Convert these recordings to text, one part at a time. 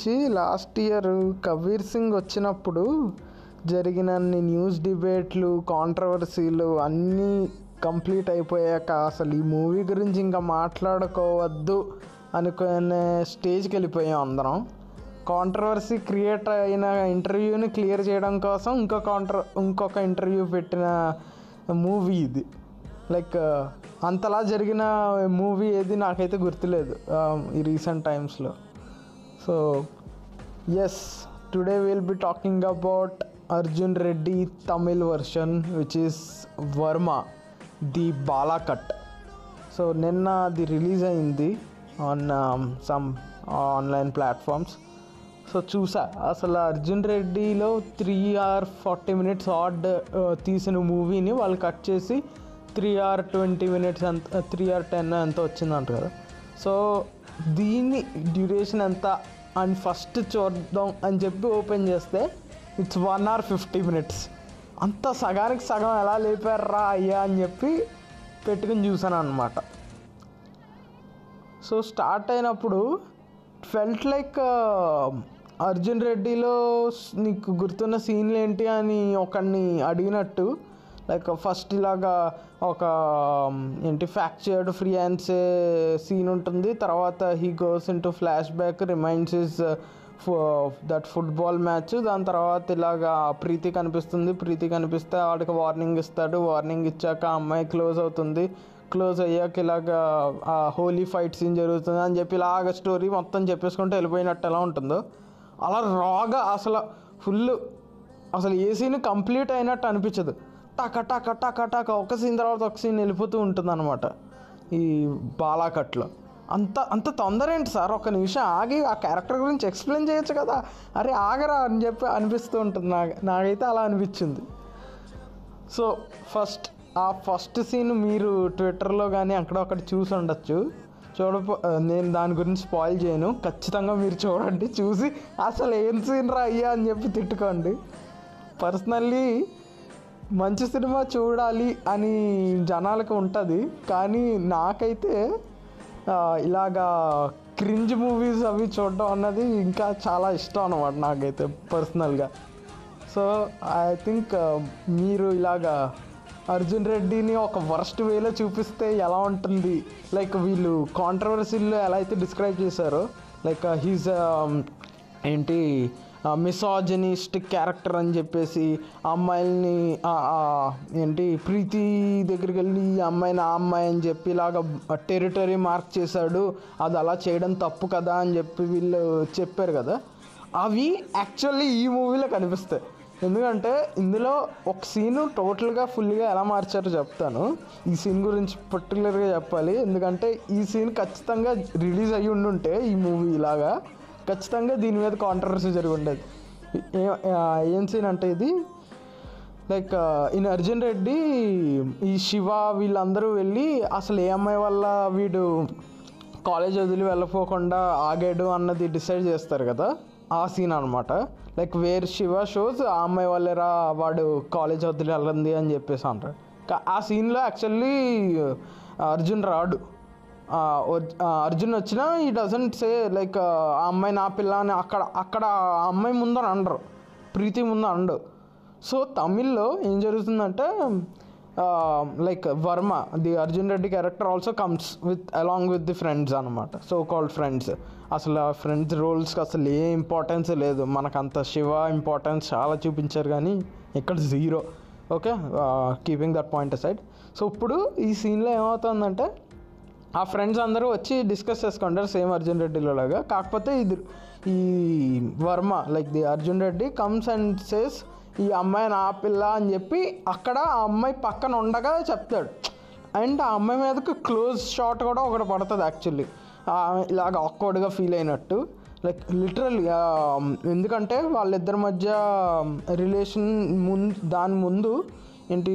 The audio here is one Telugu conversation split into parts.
ఈ గురించి లాస్ట్ ఇయర్ కబీర్ సింగ్ వచ్చినప్పుడు జరిగినన్ని న్యూస్ డిబేట్లు కాంట్రవర్సీలు అన్నీ కంప్లీట్ అయిపోయాక అసలు ఈ మూవీ గురించి ఇంకా మాట్లాడుకోవద్దు అనుకునే స్టేజ్కి వెళ్ళిపోయాం అందరం. కాంట్రవర్సీ క్రియేట్ అయిన ఇంటర్వ్యూని క్లియర్ చేయడం కోసం ఇంకో కాంట్ర ఇంకొక ఇంటర్వ్యూ పెట్టిన మూవీ ఇది. లైక్ అంతలా జరిగిన మూవీ ఏది నాకైతే గుర్తులేదు ఈ రీసెంట్ టైమ్స్లో. So yes today will be talking about Arjun Reddy Tamil version which is Varma the Bala cut so నిన్న అది రిలీజ్ అయింది on some online platforms so చూసా అసలు Arjun రెడ్డిలో three hour forty minutes odd తీసిన మూవీని వాళ్ళు కట్ చేసి త్రీ ఆర్ ట్వంటీ మినిట్స్ అంత త్రీ ఆర్ టెన్ ఎంత వచ్చిందంట కదా సో దీని డ్యూరేషన్ ఎంత? అని ఫస్ట్ చూద్దాం అని చెప్పి ఓపెన్ చేస్తే it's one hour fifty minutes. అంత సగానికి సగం ఎలా లేపారా అయ్యా అని చెప్పి పెట్టుకుని చూసాను అనమాట సో స్టార్ట్ అయినప్పుడు ఫెల్ట్ లైక్ అర్జున్ రెడ్డిలో నీకు గుర్తున్న సీన్లు ఏంటి అని ఒకరిని అడిగినట్టు లైక్ ఫస్ట్ ఇలాగా ఒక ఏంటి ఫ్యాక్చర్డ్ ఫ్రీ హ్యాండ్స్ సీన్ ఉంటుంది. తర్వాత he goes into flashback reminds is that football match దాని తర్వాత ఇలాగా ప్రీతి కనిపిస్తుంది. ప్రీతి కనిపిస్తే వాడికి వార్నింగ్ ఇస్తాడు. వార్నింగ్ ఇచ్చాక అమ్మాయి క్లోజ్ అవుతుంది. క్లోజ్ అయ్యాక ఇలాగా హోలీ ఫైట్ సీన్ జరుగుతుంది అని చెప్పి ఇలాగ స్టోరీ మొత్తం చెప్పేసుకుంటూ వెళ్ళిపోయినట్టు ఎలా ఉంటుందో. అలా రాగా అసలు ఫుల్ అసలు ఏ సీన్ కంప్లీట్ అయినట్టు అనిపించదు. కట్టా కట్టా కట్టా టక ఒక సీన్ తర్వాత ఒక సీన్ వెళ్ళిపోతూ ఉంటుంది అనమాట ఈ బాలాకట్లో అంత అంత తొందర ఏంటి సార్? ఒక నిమిషం ఆగి ఆ క్యారెక్టర్ గురించి ఎక్స్ప్లెయిన్ చేయొచ్చు కదా? అరే ఆగరా అని చెప్పి అనిపిస్తూ ఉంటుంది నాకు నాకైతే అలా అనిపించింది. సో ఫస్ట్ ఆ ఫస్ట్ సీన్ మీరు ట్విట్టర్లో కానీ అక్కడ ఒకటి చూసి ఉండొచ్చు. చూడపో నేను దాని గురించి స్పాయిల్ చేయను. ఖచ్చితంగా మీరు చూడండి. చూసి అసలు ఏం సీన్ రా అయ్యా అని చెప్పి తిట్టుకోండి. పర్సనల్లీ మంచి సినిమా చూడాలి అని జనాలకు ఉంటుంది కానీ నాకైతే ఇలాగా క్రింజ్ మూవీస్ అవి చూడడం అన్నది ఇంకా చాలా ఇష్టం అన్నమాట నాకైతే పర్సనల్గా. సో ఐ థింక్ మీరు ఇలాగా అర్జున్ రెడ్డిని ఒక వర్స్ట్ వేలో చూపిస్తే ఎలా ఉంటుంది? లైక్ వీళ్ళు కాంట్రవర్సీలో ఎలా అయితే డిస్క్రైబ్ చేశారో లైక్ హీజ్ ఏంటి మిసాజనిస్టిక్ క్యారెక్టర్ అని చెప్పేసి అమ్మాయిల్ని ఏంటి ప్రీతి దగ్గరికి వెళ్ళి ఈ అమ్మాయిని ఆ అమ్మాయి అని చెప్పి ఇలాగ టెరిటరీ మార్క్ చేశాడు అది అలా చేయడం తప్పు కదా అని చెప్పి వీళ్ళు చెప్పారు కదా. అవి యాక్చువల్లీ ఈ మూవీలో కనిపిస్తాయి. ఎందుకంటే ఇందులో ఒక సీను టోటల్గా ఫుల్గా ఎలా మార్చారో చెప్తాను. ఈ సీన్ గురించి పర్టికులర్గా చెప్పాలి. ఎందుకంటే ఈ సీన్ ఖచ్చితంగా రిలీజ్ అయ్యి ఉండుంటే ఈ మూవీ ఇలాగా ఖచ్చితంగా దీని మీద కాంట్రవర్సీ జరిగి ఉండేది. ఏం సీన్ అంటే ఇది? లైక్ ఈయన అర్జున్ రెడ్డి ఈ శివ వీళ్ళందరూ వెళ్ళి అసలు ఏ అమ్మాయి వల్ల వీడు కాలేజ్ వదిలి వెళ్ళపోకుండా ఆగాడు అన్నది డిసైడ్ చేస్తారు కదా? ఆ సీన్ అనమాట లైక్ వేర్ శివ షోస్ ఆ అమ్మాయి వాళ్ళరా వాడు కాలేజ్ వదిలి వెళ్ళింది అని చెప్పేసి అంటారు ఆ సీన్లో యాక్చువల్లీ అర్జున్ రాడు. అర్జున్ వచ్చినా ఈ డజంట్ సే లైక్ ఆ అమ్మాయి నా పిల్ల అని అక్కడ అక్కడ ఆ అమ్మాయి ముందని అండరు ప్రీతి ముందు అండు సో తమిళ్ళో ఏం జరుగుతుందంటే like Varma the Arjun Reddy character also comes with along with the friends అనమాట సో కాల్డ్ ఫ్రెండ్స్ అసలు ఆ ఫ్రెండ్స్ రోల్స్కి అసలు ఏ ఇంపార్టెన్స్ లేదు. మనకంత శివ ఇంపార్టెన్స్ చాలా చూపించారు కానీ ఇక్కడ zero okay keeping that point side so ఇప్పుడు ఈ సీన్లో ఏమవుతుందంటే ఆ ఫ్రెండ్స్ అందరూ వచ్చి డిస్కస్ చేసుకుంటారు సేమ్ అర్జున్ రెడ్డిలో లాగా. కాకపోతే ఇది ఈ Varma like the Arjun Reddy comes and says ఈ అమ్మాయి నా పిల్ల అని చెప్పి అక్కడ ఆ అమ్మాయి పక్కన ఉండగా చెప్తాడు. అండ్ ఆ అమ్మాయి మీదకి క్లోజ్ షాట్ కూడా ఒకటి పడుతుంది యాక్చువల్లీ ఇలాగ ఆక్వర్డ్గా ఫీల్ అయినట్టు. లైక్ లిటరల్లీ ఎందుకంటే వాళ్ళిద్దరి మధ్య రిలేషన్ ముందు దాని ముందు ఏంటి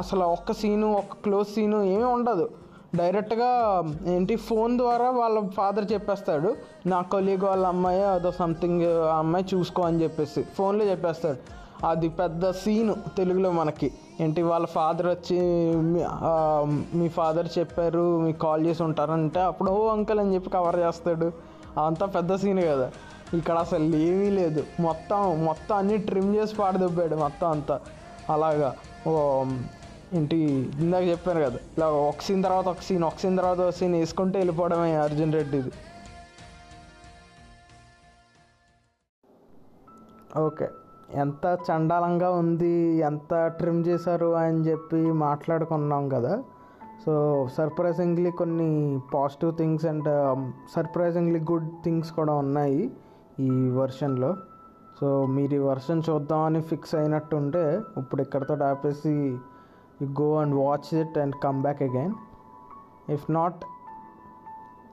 అసలు ఒక్క సీను ఒక్క క్లోజ్ సీను ఏమీ ఉండదు. డైరెక్ట్గా ఏంటి ఫోన్ ద్వారా వాళ్ళ ఫాదర్ చెప్పేస్తాడు నా కొలీగ్ వాళ్ళ అమ్మాయి అదో సంథింగ్ ఆ అమ్మాయి చూసుకో అని చెప్పేసి ఫోన్లో చెప్పేస్తాడు. అది పెద్ద సీను తెలుగులో మనకి. ఏంటి వాళ్ళ ఫాదర్ వచ్చి మీ- ఫాదర్ చెప్పారు మీకు కాల్ చేసి ఉంటారంటే అప్పుడు ఓ అంకల్ అని చెప్పి కవర్ చేస్తాడు. అంతా పెద్ద సీన్ కదా. ఇక్కడ అసలు ఏమీ లేదు. మొత్తం మొత్తం అన్ని ట్రిమ్ చేసి పాడదొబ్బాడు మొత్తం అంతా. అలాగా. ఓ ఏంటి ఇందాక చెప్పాను కదా. ఇలా ఒక సీన్ తర్వాత ఒక సీన్ ఒక సీన్ తర్వాత ఒక సీన్ వేసుకుంటే వెళ్ళిపోవడమే అర్జున్ రెడ్డిది ఓకే. ఎంత చండాలంగా ఉంది ఎంత ట్రిమ్ చేశారు అని చెప్పి మాట్లాడుకున్నాం కదా. సో సర్ప్రైజింగ్లీ కొన్ని positive things and surprisingly good things కూడా ఉన్నాయి ఈ వర్షన్లో సో మీరు ఈ వర్షన్ చూద్దామని ఫిక్స్ అయినట్టు ఉంటే ఇప్పుడు ఇక్కడతో ఆపేసి you go and watch it and come back again if not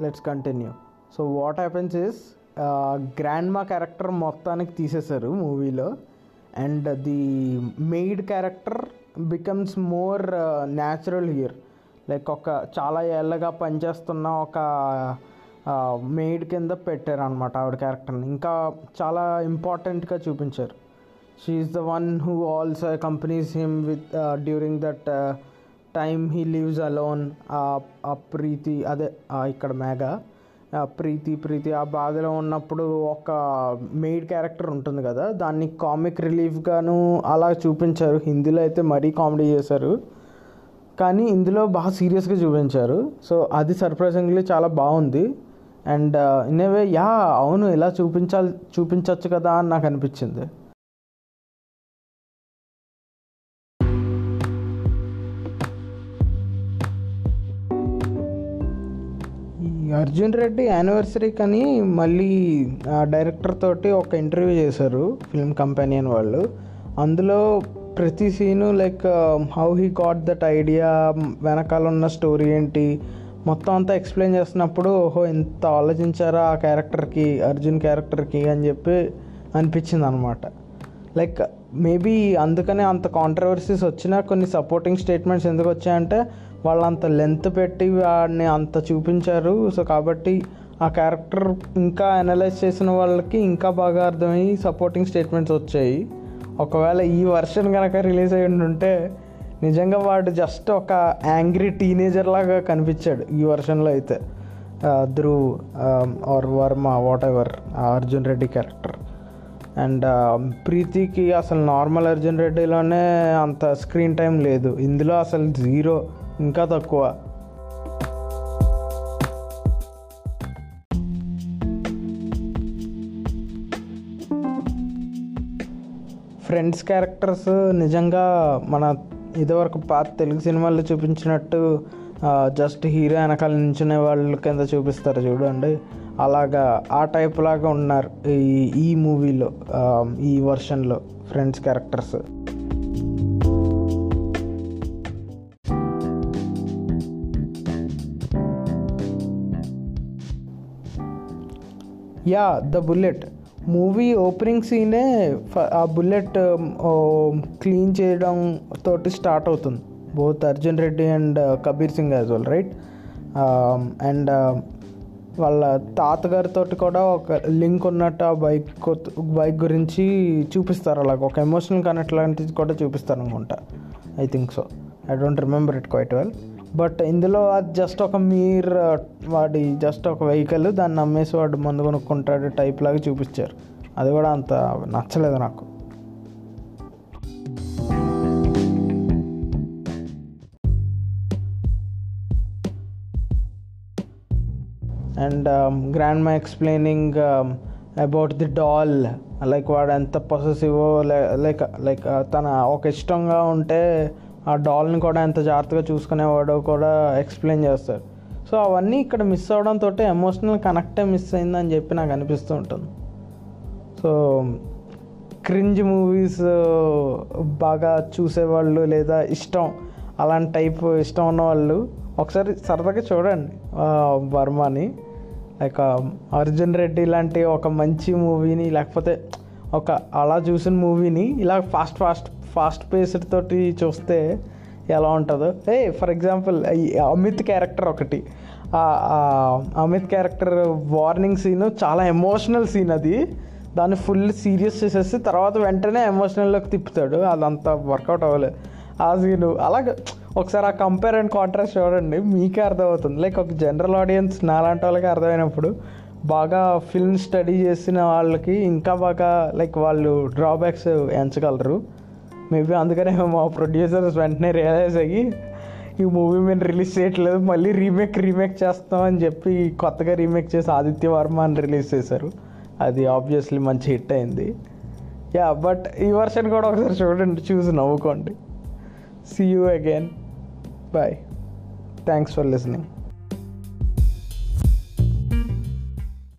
let's continue so what happens is grandma character మొత్తానికి తీసేశారు మూవీలో and the maid character becomes more natural here like ఒక చాలా ఏళ్ళగా పనిచేస్తున్న ఒక uh, మెయిడ్ కింద పెట్టారు అనమాట ఆవిడ క్యారెక్టర్ని ఇంకా చాలా ఇంపార్టెంట్గా చూపించారు. She's the one who also companies him with during that time he leaves alone ఆ ప్రీతి అదే ఇక్కడ మేఘ. ప్రీతి ప్రీతి ఆ బాధలో ఉన్నప్పుడు ఒక మెయిడ్ క్యారెక్టర్ ఉంటుంది కదా దాన్ని కామిక్ రిలీఫ్గాను అలా చూపించారు. హిందీలో అయితే మరీ కామెడీ చేశారు. కానీ ఇందులో బాగా సీరియస్గా చూపించారు. సో అది సర్ప్రైజింగ్లీ చాలా బాగుంది. And uh, in way yeah అవును ఇలా చూపించాలి చూపించవచ్చు కదా అని నాకు అనిపించింది. అర్జున్ రెడ్డి యానివర్సరీ కానీ మళ్ళీ ఆ డైరెక్టర్ తోటి ఒక ఇంటర్వ్యూ చేశారు ఫిల్మ్ కంపెనీయన్ వాళ్ళు. అందులో ప్రతి scene like how he got that idea వెనకాల ఉన్న స్టోరీ ఏంటి మొత్తం అంతా ఎక్స్ప్లెయిన్ చేస్తున్నప్పుడు ఓహో ఇంత ఆలోచించారా ఆ క్యారెక్టర్కి అర్జున్ క్యారెక్టర్కి అని చెప్పి అనిపించింది అనమాట లైక్ మేబీ అందుకనే అంత కాంట్రవర్సీస్ వచ్చినా కొన్ని సపోర్టింగ్ స్టేట్మెంట్స్ ఎందుకు వచ్చాయంటే వాళ్ళు అంత లెంత్ పెట్టి వాడిని అంత చూపించారు. సో కాబట్టి ఆ క్యారెక్టర్ ఇంకా అనలైజ్ చేసిన వాళ్ళకి ఇంకా బాగా అర్థమయ్యి సపోర్టింగ్ స్టేట్మెంట్స్ వచ్చాయి. ఒకవేళ ఈ వర్షన్ కనుక రిలీజ్ అయి ఉంటే నిజంగా వాడు జస్ట్ ఒక యాంగ్రీ టీనేజర్ లాగా కనిపించాడు ఈ వర్షన్లో అయితే. Dhruv or Varma whatever Arjun Reddy character and ప్రీతికి అసలు నార్మల్ అర్జున్ రెడ్డిలోనే అంత స్క్రీన్ టైం లేదు. ఇందులో అసలు జీరో ఇంకా తక్కువ. ఫ్రెండ్స్ క్యారెక్టర్స్ నిజంగా మన ఇదివరకు పాత తెలుగు సినిమాల్లో చూపించినట్టు జస్ట్ హీరో వెనకాల నించునే వాళ్ళ కింద చూపిస్తారు చూడండి. అలాగా ఆ టైప్ లాగా ఉన్నారు ఈ ఈ మూవీలో ఈ వర్షన్లో friends characters. Yeah the bullet. Movie opening సీనే ఆ బుల్లెట్ క్లీన్ చేయడం తోటి స్టార్ట్ అవుతుంది. Both Arjun Reddy and uh, Kabir Singh as well right? And వాళ్ళ తాతగారితో కూడా ఒక లింక్ ఉన్నట్టు ఆ బైక్ బైక్ గురించి చూపిస్తారు. అలాగ ఒక ఎమోషనల్ కనెక్ట్ లాంటిది కూడా చూపిస్తారు అనుకుంటా I think so. I don't remember it quite well. But ఇందులో అది జస్ట్ ఒక మీర్ వాడి జస్ట్ ఒక వెహికల్ దాన్ని అమ్మేసి వాడు మందు కొనుక్కుంటాడు టైప్ లాగా చూపించారు. అది కూడా అంత నచ్చలేదు నాకు. And grandma explaining about the doll like వాడు ఎంత పొసెసివో లైక్ లైక్ తన ఒక ఇష్టంగా ఉంటే ఆ డాల్ని కూడా ఎంత జాగ్రత్తగా చూసుకునేవాడో కూడా ఎక్స్ప్లెయిన్ చేస్తారు. సో అవన్నీ ఇక్కడ మిస్ అవడంతో ఎమోషనల్ కనెక్టే మిస్ అయిందని చెప్పి నాకు అనిపిస్తూ ఉంటుంది. సో క్రింజ్ మూవీస్ బాగా చూసేవాళ్ళు లేదా ఇష్టం అలాంటి టైప్ ఇష్టం ఉన్నవాళ్ళు ఒకసారి సరదాగా చూడండి వర్మని. లైక్ అర్జున్ రెడ్డి లాంటి ఒక మంచి మూవీని లేకపోతే ఒక అలా చూసిన మూవీని ఇలా ఫాస్ట్ ఫాస్ట్ ఫాస్ట్ పేస్డ్ తోటి చూస్తే ఎలా ఉంటుందో. A for example Amit character ఒకటి. అమిత్ క్యారెక్టర్ వార్నింగ్ సీన్ చాలా ఎమోషనల్ సీన్ అది. దాన్ని ఫుల్ సీరియస్ చేసేసి తర్వాత వెంటనే ఎమోషనల్లోకి తిప్పుతాడు. అదంతా వర్కౌట్ అవ్వలేదు ఆ సీను అలాగే ఒకసారి ఆ కంపేర్ అండ్ కాంట్రాస్ట్ చూడండి మీకే అర్థమవుతుంది. లైక్ ఒక జనరల్ ఆడియన్స్ నాలాంటి వాళ్ళకి అర్థమైనప్పుడు బాగా ఫిల్మ్ స్టడీ చేసిన వాళ్ళకి ఇంకా బాగా లైక్ వాళ్ళు డ్రాబ్యాక్స్ ఎంచగలరు. మేబీ అందుకనే మా ప్రొడ్యూసర్స్ వెంటనే రియలైజ్ అయ్యి ఈ మూవీ మేము రిలీజ్ చేయట్లేదు మళ్ళీ రీమేక్ రీమేక్ చేస్తాం అని చెప్పి కొత్తగా రీమేక్ చేసి ఆదిత్య వర్మ అని రిలీజ్ చేశారు. అది ఆబ్వియస్లీ మంచి హిట్ అయింది. యా బట్ ఈ వర్షన్ కూడా ఒకసారి చూడండి చూసి నవ్వుకోండి. See you again bye thanks for listening